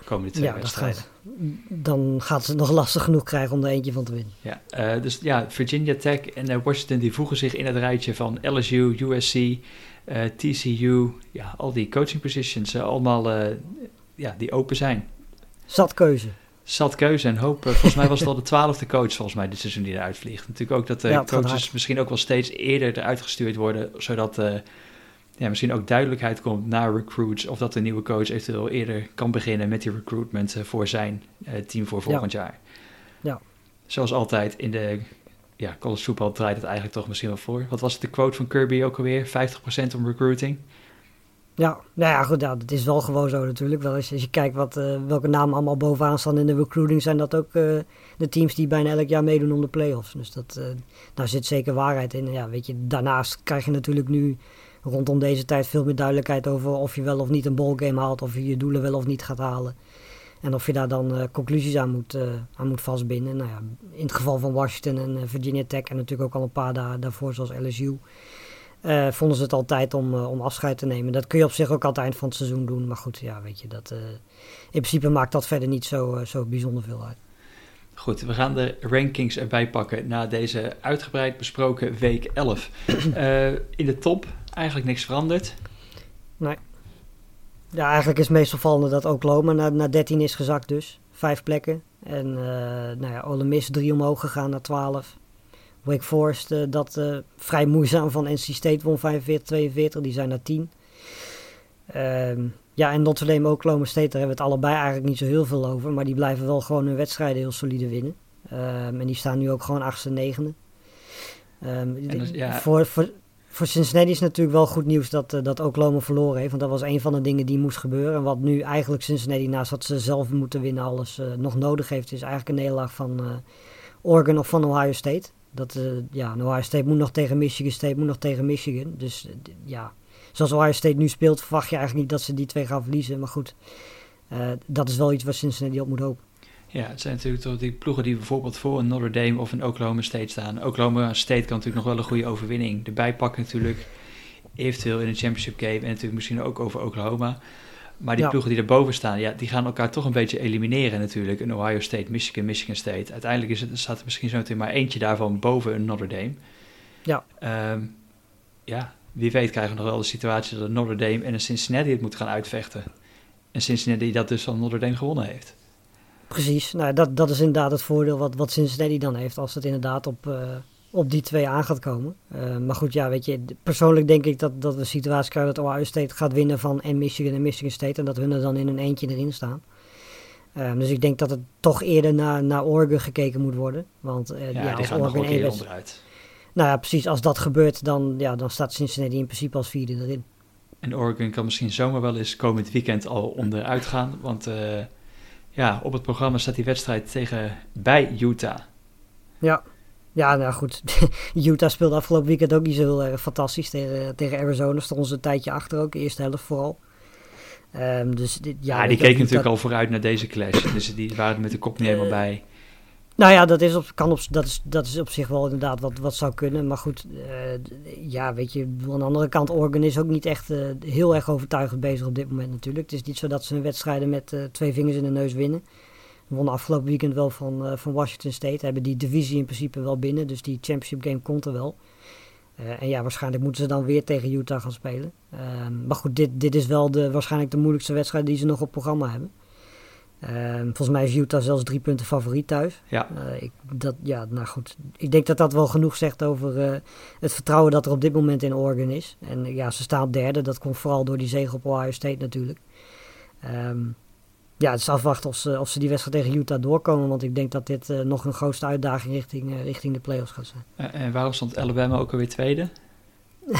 Komende twee ja, wedstrijden. Gaat, dan gaat ze het nog lastig genoeg krijgen om er eentje van te winnen. Ja, uh, dus ja, Virginia Tech en uh, Washington die voegen zich in het rijtje van LSU, USC, uh, TCU. Ja, al die coaching positions, allemaal ja, die open zijn. Zat keuze zat keuze en hoop. volgens mij was het al de twaalfde coach volgens mij dit seizoen die eruit vliegt. Natuurlijk ook dat de ja, coaches misschien ook wel steeds eerder eruit gestuurd worden, zodat uh, ja, misschien ook duidelijkheid komt naar recruits of dat de nieuwe coach eventueel eerder kan beginnen met die recruitment voor zijn uh, team voor volgend ja. jaar. Ja. Zoals altijd in de ja, college voetbal draait het eigenlijk toch misschien wel voor. Wat was de quote van Kirby ook alweer? 50% om recruiting. Ja, nou ja, goed, ja, dat is wel gewoon zo natuurlijk. Wel als, je kijkt wat, uh, welke namen allemaal bovenaan staan in de recruiting, zijn dat ook uh, de teams die bijna elk jaar meedoen om de playoffs. Dus dat, uh, daar zit zeker waarheid in. Ja, weet je, daarnaast krijg je natuurlijk nu rondom deze tijd veel meer duidelijkheid over of je wel of niet een ballgame haalt, of je je doelen wel of niet gaat halen. En of je daar dan conclusies aan moet, aan moet vastbinden. Nou ja, in het geval van Washington en Virginia Tech en natuurlijk ook al een paar daar, daarvoor zoals LSU. Uh, vonden ze het altijd om, uh, om afscheid te nemen. Dat kun je op zich ook aan het eind van het seizoen doen. Maar goed, ja, weet je, dat, uh, in principe maakt dat verder niet zo, zo bijzonder veel uit. Goed, we gaan de rankings erbij pakken na deze uitgebreid besproken week 11. <clears throat> in de top eigenlijk niks veranderd. Nee. Ja, eigenlijk is het meest opvallende dat Oklahoma naar, naar 13 is gezakt dus. Vijf plekken. En nou ja, Ole Miss drie omhoog gegaan naar 12. Wake Forest, uh, dat uh, vrij moeizaam van NC State won 45-42. Die zijn naar 10. Um, ja, en Notre Dame Oklahoma State, daar hebben we het allebei eigenlijk niet zo heel veel over. Maar die blijven wel gewoon hun wedstrijden heel solide winnen. Um, en die staan nu ook gewoon achtste negende. Um, dus, ja. voor, voor, voor Cincinnati is natuurlijk wel goed nieuws dat, uh, dat Oklahoma verloren heeft. Want dat was een van de dingen die moest gebeuren. En wat nu eigenlijk Cincinnati, naast dat ze zelf moeten winnen, alles uh, nog nodig heeft, is eigenlijk een nederlaag van uh, Oregon of van Ohio State. Dat, uh, ja, Ohio State moet nog tegen Michigan State, moet nog tegen Michigan. Dus uh, ja, zoals Ohio State nu speelt, verwacht je eigenlijk niet dat ze die twee gaan verliezen. Maar goed, uh, dat is wel iets waar Cincinnati op moet hopen. Ja, het zijn natuurlijk toch die ploegen die bijvoorbeeld voor een Notre Dame of een Oklahoma State staan. Oklahoma State kan natuurlijk nog wel een goede overwinning erbij pakken natuurlijk. Eventueel in een championship game en natuurlijk misschien ook over Oklahoma. Maar die ja. ploegen die erboven staan, ja, die gaan elkaar toch een beetje elimineren natuurlijk. Een Ohio State, Michigan, Michigan State. Uiteindelijk is het, staat er misschien zo meteen maar eentje daarvan boven een Notre Dame. Ja. Um, ja, wie weet krijgen we nog wel de situatie dat een Notre Dame en een Cincinnati het moeten gaan uitvechten. En Cincinnati dat dus van Notre Dame gewonnen heeft. Precies, nou, dat, dat is inderdaad het voordeel wat, wat Cincinnati dan heeft als het inderdaad op... Uh op die twee aan gaat komen. Uh, maar goed, ja, weet je, persoonlijk denk ik dat, dat we een situatie krijgen dat Ohio State gaat winnen van en Michigan en Michigan State en dat hun er dan in een eentje erin staan. Uh, dus ik denk dat het toch eerder naar, naar Oregon gekeken moet worden. Want uh, ja, ja als Oregon één onderuit. Nou ja, precies. Als dat gebeurt, dan, ja, dan staat Cincinnati in principe als vierde erin. En Oregon kan misschien zomaar wel eens komend weekend al onderuit gaan. Want ja, op het programma staat die wedstrijd tegen bij Utah. Ja. Ja, nou goed. <laughs> Utah speelde afgelopen weekend ook niet zo heel erg fantastisch. Tegen, tegen Arizona stonden ze een tijdje achter ook, de eerste helft vooral. Um, dus dit, ja, ja, die keken natuurlijk al vooruit naar deze clash. Dus die waren er met de kop niet helemaal uh, bij. Nou ja, dat is op, kan op, dat is, dat is op zich wel inderdaad wat, wat zou kunnen. Maar goed, uh, ja, weet je, aan de andere kant, Oregon is ook niet echt uh, heel erg overtuigend bezig op dit moment natuurlijk. Het is niet zo dat ze hun wedstrijden met twee vingers in de neus winnen wonnen afgelopen weekend wel van, uh, van Washington State. Hebben die divisie in principe wel binnen. Dus die championship game komt er wel. Uh, en ja, waarschijnlijk moeten ze dan weer tegen Utah gaan spelen. Uh, maar goed, dit, dit is wel de, waarschijnlijk de moeilijkste wedstrijd die ze nog op programma hebben. Ehm, volgens mij is Utah zelfs drie punten favoriet thuis. Ja. Eh, ik, dat, ja, nou goed. Ik denk dat dat wel genoeg zegt over het vertrouwen dat er op dit moment in Oregon is. En ja, ze staan derde. Dat komt vooral door die zege op Ohio State natuurlijk. Um, ja, het is afwachten of ze, of ze die wedstrijd tegen Utah doorkomen. Want ik denk dat dit uh, nog een grootste uitdaging richting, uh, richting de playoffs gaat zijn. Uh, en waarom stond Alabama ook alweer tweede? <laughs>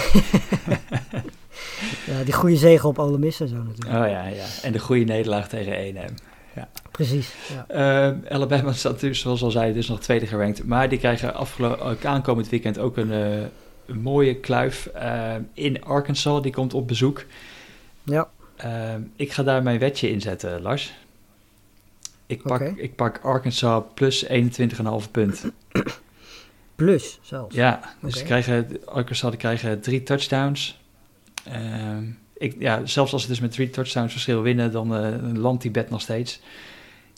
ja, die goede zegen op Ole Miss en zo natuurlijk. Oh ja, ja. En de goede nederlaag tegen 1 Ja. Precies. Ja. Alabama staat dus, zoals al zei, dus nog tweede gerankt. Maar die krijgen afgelopen aankomend weekend ook een, een mooie kluif in Arkansas. Die komt op bezoek. Ja. Ik ga daar mijn wetje in zetten, Lars. Ik pak, ik pak Arkansas plus 21,5 punt. <clears throat> Plus zelfs? Ja, dus okay. krijgen, Arkansas die krijgen drie touchdowns. Ehm, ik, ja, zelfs als ze dus met drie touchdowns verschil winnen, dan uh, landt die bet nog steeds.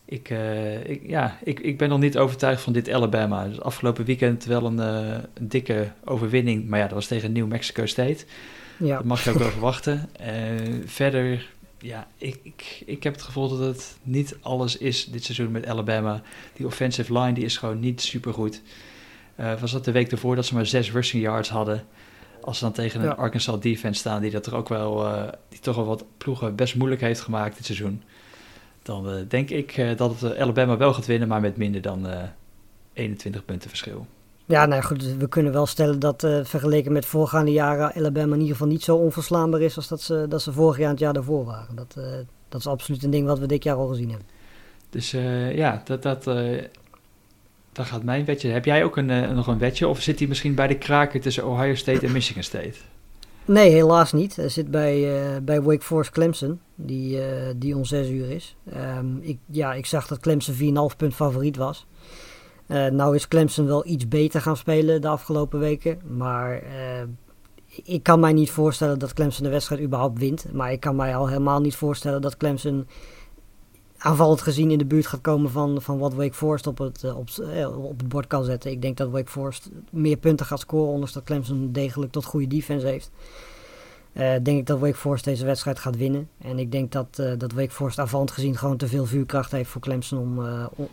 Ik, uh, ik, ja, ik, ik ben nog niet overtuigd van dit Alabama. Dus afgelopen weekend wel een, uh, een, dikke overwinning. Maar ja, dat was tegen New Mexico State. Ja. Dat mag je ook wel verwachten. verder ja, ik, ik, ik heb het gevoel dat het niet alles is dit seizoen met Alabama. Die offensive line die is gewoon niet super goed. Uh, was dat de week ervoor dat ze maar zes rushing yards hadden. Als ze dan tegen een Arkansas defense staan die dat er ook wel, uh, die toch wel wat ploegen best moeilijk heeft gemaakt dit seizoen. Dan denk ik dat het Alabama wel gaat winnen, maar met minder dan 21 punten verschil. Ja, nou goed, we kunnen wel stellen dat uh, vergeleken met voorgaande jaren Alabama in ieder geval niet zo onverslaanbaar is als dat ze, dat ze vorig jaar en het jaar daarvoor waren. Dat, uh, dat is absoluut een ding wat we dit jaar al gezien hebben. Dus uh, ja, dat, dat, daar gaat mijn wetje. Heb jij ook een, nog een wetje of zit hij misschien bij de kraken tussen Ohio State en Michigan State? Nee, helaas niet. Hij zit bij, bij Wake Forest Clemson, die, die om 6 uur is. Um, ik, ja, ik zag dat Clemson 4,5 punt favoriet was. Uh, nou is Clemson wel iets beter gaan spelen de afgelopen weken. Maar uh, ik kan mij niet voorstellen dat Clemson de wedstrijd überhaupt wint. Maar ik kan mij al helemaal niet voorstellen dat Clemson aanvallend gezien in de buurt gaat komen van, van wat Wake Forest op het, eh, op, op het bord kan zetten. Ik denk dat Wake Forest meer punten gaat scoren, ondanks dat Clemson degelijk tot goede defense heeft. Uh, denk ik dat Wake Forest deze wedstrijd gaat winnen. En ik denk dat, dat Wake Forest aanvallend gezien gewoon te veel vuurkracht heeft voor Clemson om,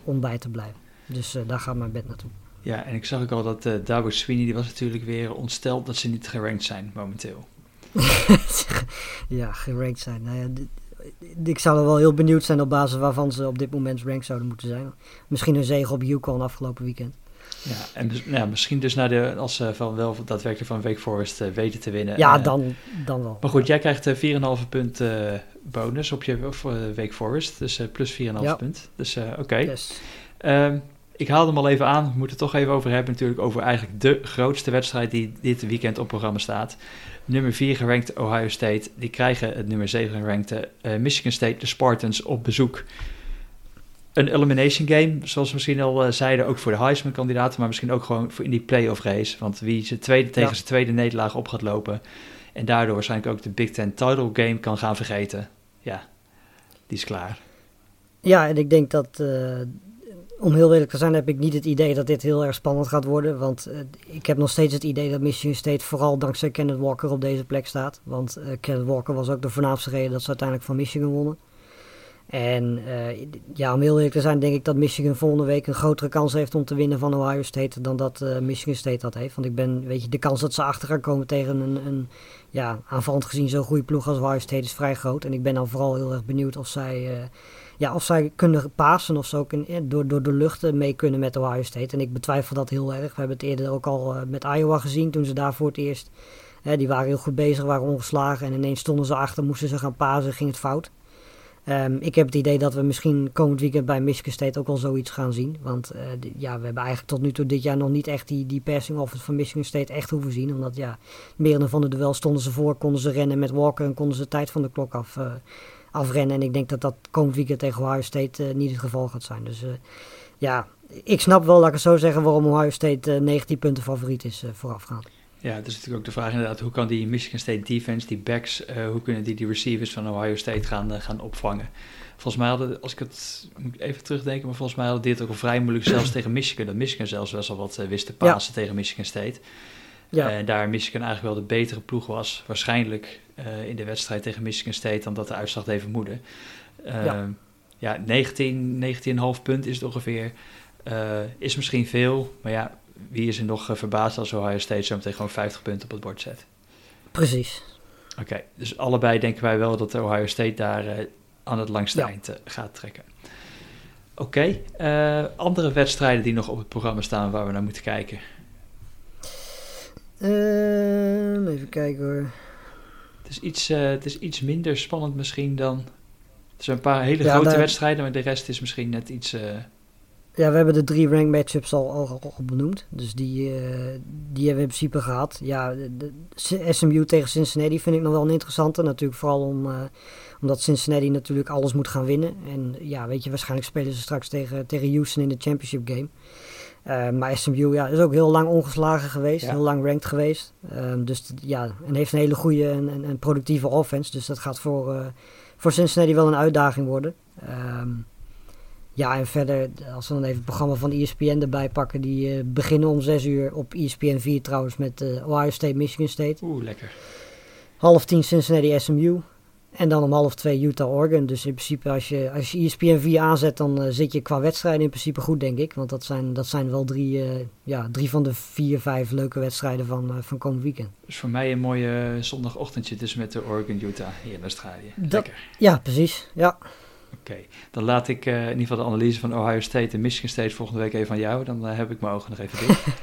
om bij te blijven. Dus uh, daar gaat mijn bed naartoe. Ja, en ik zag ook al dat uh, Dabo Sweeney, die was natuurlijk weer ontsteld dat ze niet gerankt zijn momenteel. <laughs> ja, gerankt zijn. Nou ja, ik zou er wel heel benieuwd zijn op basis waarvan ze op dit moment ranked zouden moeten zijn. Misschien een zege op Yukon afgelopen weekend. Ja, en ja, misschien dus naar de, als ze van wel daadwerkelijk van Wake Forest uh, weten te winnen. Ja, dan, dan wel. Maar goed, jij krijgt 4,5 punt bonus op je Wake Forest. Dus plus 4,5 ja. punt. Dus oké. Okay. Yes. Um, ik haalde hem al even aan. We moeten het toch even over hebben natuurlijk over eigenlijk de grootste wedstrijd die dit weekend op programma staat. Nummer 4 gerankt Ohio State. Die krijgen het nummer 7 gerankte uh, Michigan State, de Spartans, op bezoek. Een elimination game, zoals we misschien al uh, zeiden, ook voor de Heisman-kandidaten, maar misschien ook gewoon voor in die playoff race. Want wie zijn tweede, tegen ja. zijn tweede nederlaag op gaat lopen en daardoor waarschijnlijk ook de Big Ten title game kan gaan vergeten. Ja, die is klaar. Ja, en ik denk dat, uh, om heel eerlijk te zijn heb ik niet het idee dat dit heel erg spannend gaat worden. Want uh, ik heb nog steeds het idee dat Michigan State vooral dankzij Kenneth Walker op deze plek staat. Want uh, Kenneth Walker was ook de voornaamste reden dat ze uiteindelijk van Michigan wonnen. En uh, ja, om heel eerlijk te zijn denk ik dat Michigan volgende week een grotere kans heeft om te winnen van Ohio State dan dat Michigan State dat heeft. Want ik ben, weet je, de kans dat ze achter gaan komen tegen een, een ja, aanvallend gezien zo'n goede ploeg als Ohio State is vrij groot. En ik ben dan vooral heel erg benieuwd of zij ja, of zij kunnen pasen of ze ook in, door, door de lucht mee kunnen met Ohio State. En ik betwijfel dat heel erg. We hebben het eerder ook al uh, met Iowa gezien toen ze daar voor het eerst... Hè, die waren heel goed bezig, waren ongeslagen en ineens stonden ze achter, moesten ze gaan pasen, ging het fout. Um, ik heb het idee dat we misschien komend weekend bij Michigan State ook al zoiets gaan zien. Want ja, we hebben eigenlijk tot nu toe dit jaar nog niet echt die, die passing offense van Michigan State echt hoeven zien. Omdat ja, merendeel van de duel stonden ze voor, konden ze rennen met Walker en konden ze tijd van de klok af, afrennen. En ik denk dat dat komend weekend tegen Ohio State uh, niet het geval gaat zijn. Dus uh, ja, ik snap wel, laat ik het zo zeggen, waarom Ohio State uh, 19 punten favoriet is voorafgaand. Ja, dat is natuurlijk ook de vraag inderdaad, hoe kan die Michigan State defense, die backs, hoe kunnen die die receivers van Ohio State gaan, gaan opvangen? Volgens mij hadden, als ik het moet even terugdenken, maar volgens mij hadden dit ook al vrij moeilijk zelfs <clears throat> tegen Michigan. Dat Michigan zelfs best wel wat wist te pasen ja. tegen Michigan State. Ja. En daar Michigan eigenlijk wel de betere ploeg was, waarschijnlijk uh, in de wedstrijd tegen Michigan State, dan dat de uitslag even moede. Uh, ja. ja, 19, 19,5 punt is het ongeveer. Uh, is misschien veel, maar ja, wie is er nog verbaasd als Ohio State zo meteen gewoon 50 punten op het bord zet? Precies. Oké, okay, dus allebei denken wij wel dat Ohio State daar aan het langste ja. eind gaat trekken. Oké, okay, andere wedstrijden die nog op het programma staan waar we naar moeten kijken. Uh, even kijken hoor. Het is, iets, uh, het is iets minder spannend misschien dan... Het zijn een paar hele ja, grote daar... wedstrijden, maar de rest is misschien net iets... Uh... Ja, we hebben de drie rank matchups al, al, al benoemd. Dus die, uh, die hebben we in principe gehad. Ja, de, de SMU tegen Cincinnati vind ik nog wel een interessante. Natuurlijk vooral om, omdat Cincinnati natuurlijk alles moet gaan winnen. En ja, weet je, waarschijnlijk spelen ze straks tegen, tegen Houston in de championship game. Uh, maar SMU ja, is ook heel lang ongeslagen geweest, ja. heel lang ranked geweest. Um, dus ja, en heeft een hele goede en, en, en, productieve offense. Dus dat gaat voor, uh, voor Cincinnati wel een uitdaging worden. Um, ja, en verder, als we dan even het programma van ESPN erbij pakken, die uh, beginnen om 6 uur op ESPN 4 trouwens met Ohio State, Michigan State. Oeh, lekker. Half tien Cincinnati SMU. En dan om half twee Utah Oregon. Dus in principe als je, als je ESPN 4 aanzet, dan uh, zit je qua wedstrijden in principe goed, denk ik. Want dat zijn, dat zijn wel drie, uh, ja, drie van de vier, vijf leuke wedstrijden van, uh, van komend weekend. Dus voor mij een mooie zondagochtendje tussen met de Oregon-Utah hier in Australië. Lekker. Ja, precies. Ja. Oké, okay. dan laat ik in ieder geval de analyse van Ohio State en Michigan State volgende week even aan jou. Dan heb ik mijn ogen nog even dicht. <laughs>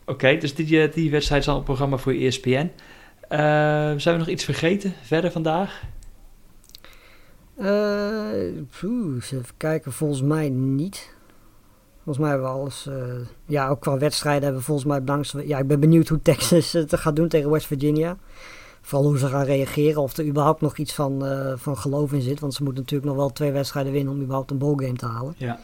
Oké, okay, dus die, die wedstrijd is al een programma voor ESPN. Uh, zijn we nog iets vergeten verder vandaag? Poeh, even kijken, volgens mij niet. Volgens mij hebben we alles. Uh, ja, ook qua wedstrijden hebben we volgens mij belangrijkste. Ja, ik ben benieuwd hoe Texas het gaat doen tegen West Virginia. Vooral hoe ze gaan reageren. Of er überhaupt nog iets van, van geloof in zit. Want ze moeten natuurlijk nog wel twee wedstrijden winnen om überhaupt een bowlgame te halen. Ja.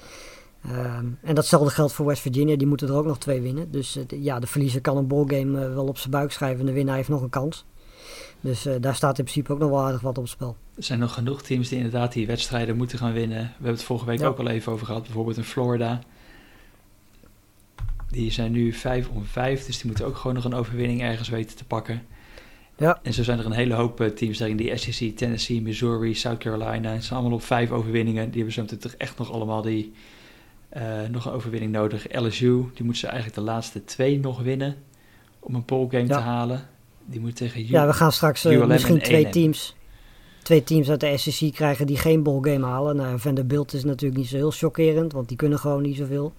Um, en datzelfde geldt voor West Virginia. Die moeten er ook nog twee winnen. Dus uh, ja, de verliezer kan een ballgame uh, wel op zijn buik schrijven. En de winnaar heeft nog een kans. Dus uh, daar staat in principe ook nog wel aardig wat op het spel. Er zijn nog genoeg teams die inderdaad die wedstrijden moeten gaan winnen. We hebben het vorige week ja. ook al even over gehad. Bijvoorbeeld in Florida. Die zijn nu 5 om 5. Dus die moeten ook gewoon nog een overwinning ergens weten te pakken. Ja. En zo zijn er een hele hoop teams daarin. Die SEC, Tennessee, Missouri, South Carolina. Het zijn allemaal op 5 overwinningen. Die hebben zo natuurlijk echt nog allemaal die... Uh, nog een overwinning nodig. LSU, die moet ze eigenlijk de laatste twee nog winnen om een poll game ja. te halen. Die moet tegen U Ja, we gaan straks uh, misschien twee teams, twee teams uit de SEC krijgen die geen bowl game halen. Nou, Vanderbilt is natuurlijk niet zo heel chockerend, want die kunnen gewoon niet zoveel.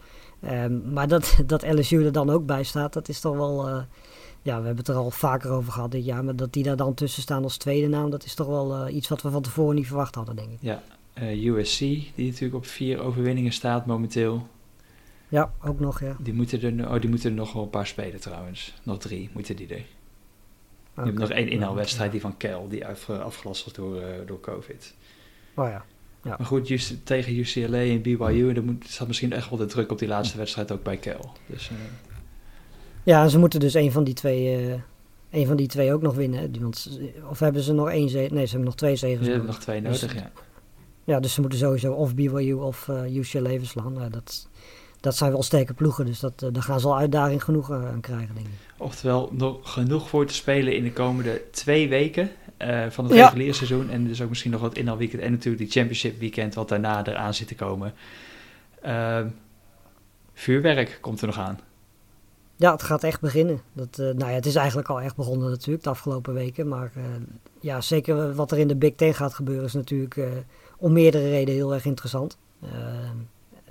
Um, maar dat, <laughs> dat LSU er dan ook bij staat, dat is toch wel... Uh, ja, we hebben het er al vaker over gehad dit jaar. Maar dat die daar dan tussen staan als tweede naam, dat is toch wel uh, iets wat we van tevoren niet verwacht hadden, denk ik. Ja, uh, USC, die natuurlijk op vier overwinningen staat momenteel. Ja, ook nog, ja. Die moeten er, oh, die moeten er nog wel een paar spelen trouwens. Nog drie moeten die er. Je hebt nog één inhaalwedstrijd, die van Kel, die af, afgelast was door, uh, door COVID. Oh ja. ja. Maar goed, just, tegen UCLA en BYU, er moet, staat misschien echt wel de druk op die laatste wedstrijd ook bij Kel. Dus, uh... Ja, en ze moeten dus een van die twee... Uh, een van die twee ook nog winnen. Want, of hebben ze nog één zege? Nee, ze hebben nog twee zegens. Ze hebben nog twee nodig, dus, ja. Ja, dus ze moeten sowieso of BYU of uh, UCLA verslaan. Nou, dat, dat zijn wel sterke ploegen, dus dat, uh, daar gaan ze al uitdaging genoeg uh, aan krijgen, denk ik. Oftewel, nog genoeg voor te spelen in de komende twee weken uh, van het ja. reguliere seizoen. En dus ook misschien nog wat inhaalweekend en natuurlijk die championship weekend wat daarna eraan zit te komen. Ehm, vuurwerk komt er nog aan. Ja, het gaat echt beginnen. Dat, nou ja, het is eigenlijk al echt begonnen natuurlijk de afgelopen weken. Maar ja, zeker wat er in de Big Ten gaat gebeuren is natuurlijk om meerdere redenen heel erg interessant. Uh,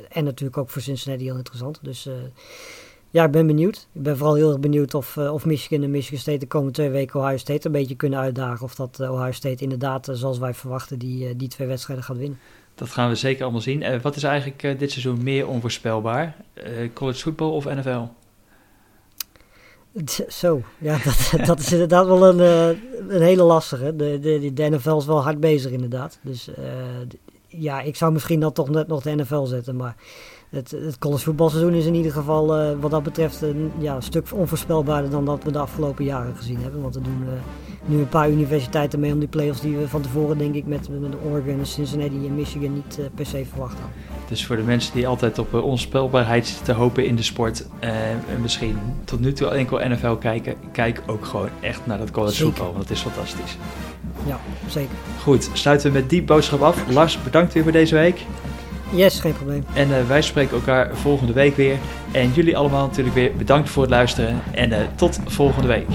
en natuurlijk ook voor Cincinnati heel interessant. Dus uh, ja, ik ben benieuwd. Ik ben vooral heel erg benieuwd of, uh, of Michigan en Michigan State de komende twee weken Ohio State een beetje kunnen uitdagen. Of dat Ohio State inderdaad, zoals wij verwachten, die, die twee wedstrijden gaat winnen. Dat gaan we zeker allemaal zien. wat is eigenlijk dit seizoen meer onvoorspelbaar? college voetbal of NFL? Zo, ja, <laughs> dat, dat is inderdaad wel een, een hele lastige. De, de, de NFL is wel hard bezig inderdaad. Dus ja, ik zou misschien dan toch net nog de NFL zetten. Maar het, het college voetbalseizoen is in ieder geval uh, wat dat betreft een, ja, een stuk onvoorspelbaarder dan dat we de afgelopen jaren gezien hebben. Want er doen uh, nu een paar universiteiten mee om die play-offs die we van tevoren denk ik met, met Oregon, Cincinnati en Michigan niet uh, per se verwacht hadden. Dus voor de mensen die altijd op onspelbaarheid zitten te hopen in de sport en misschien tot nu toe enkel NFL kijken, kijk ook gewoon echt naar dat college voetbal, want het is fantastisch. Ja, zeker. Goed, sluiten we met die boodschap af. Lars, bedankt weer voor deze week. Yes, geen probleem. En uh, wij spreken elkaar volgende week weer. En jullie allemaal natuurlijk weer bedankt voor het luisteren. En uh, tot volgende week.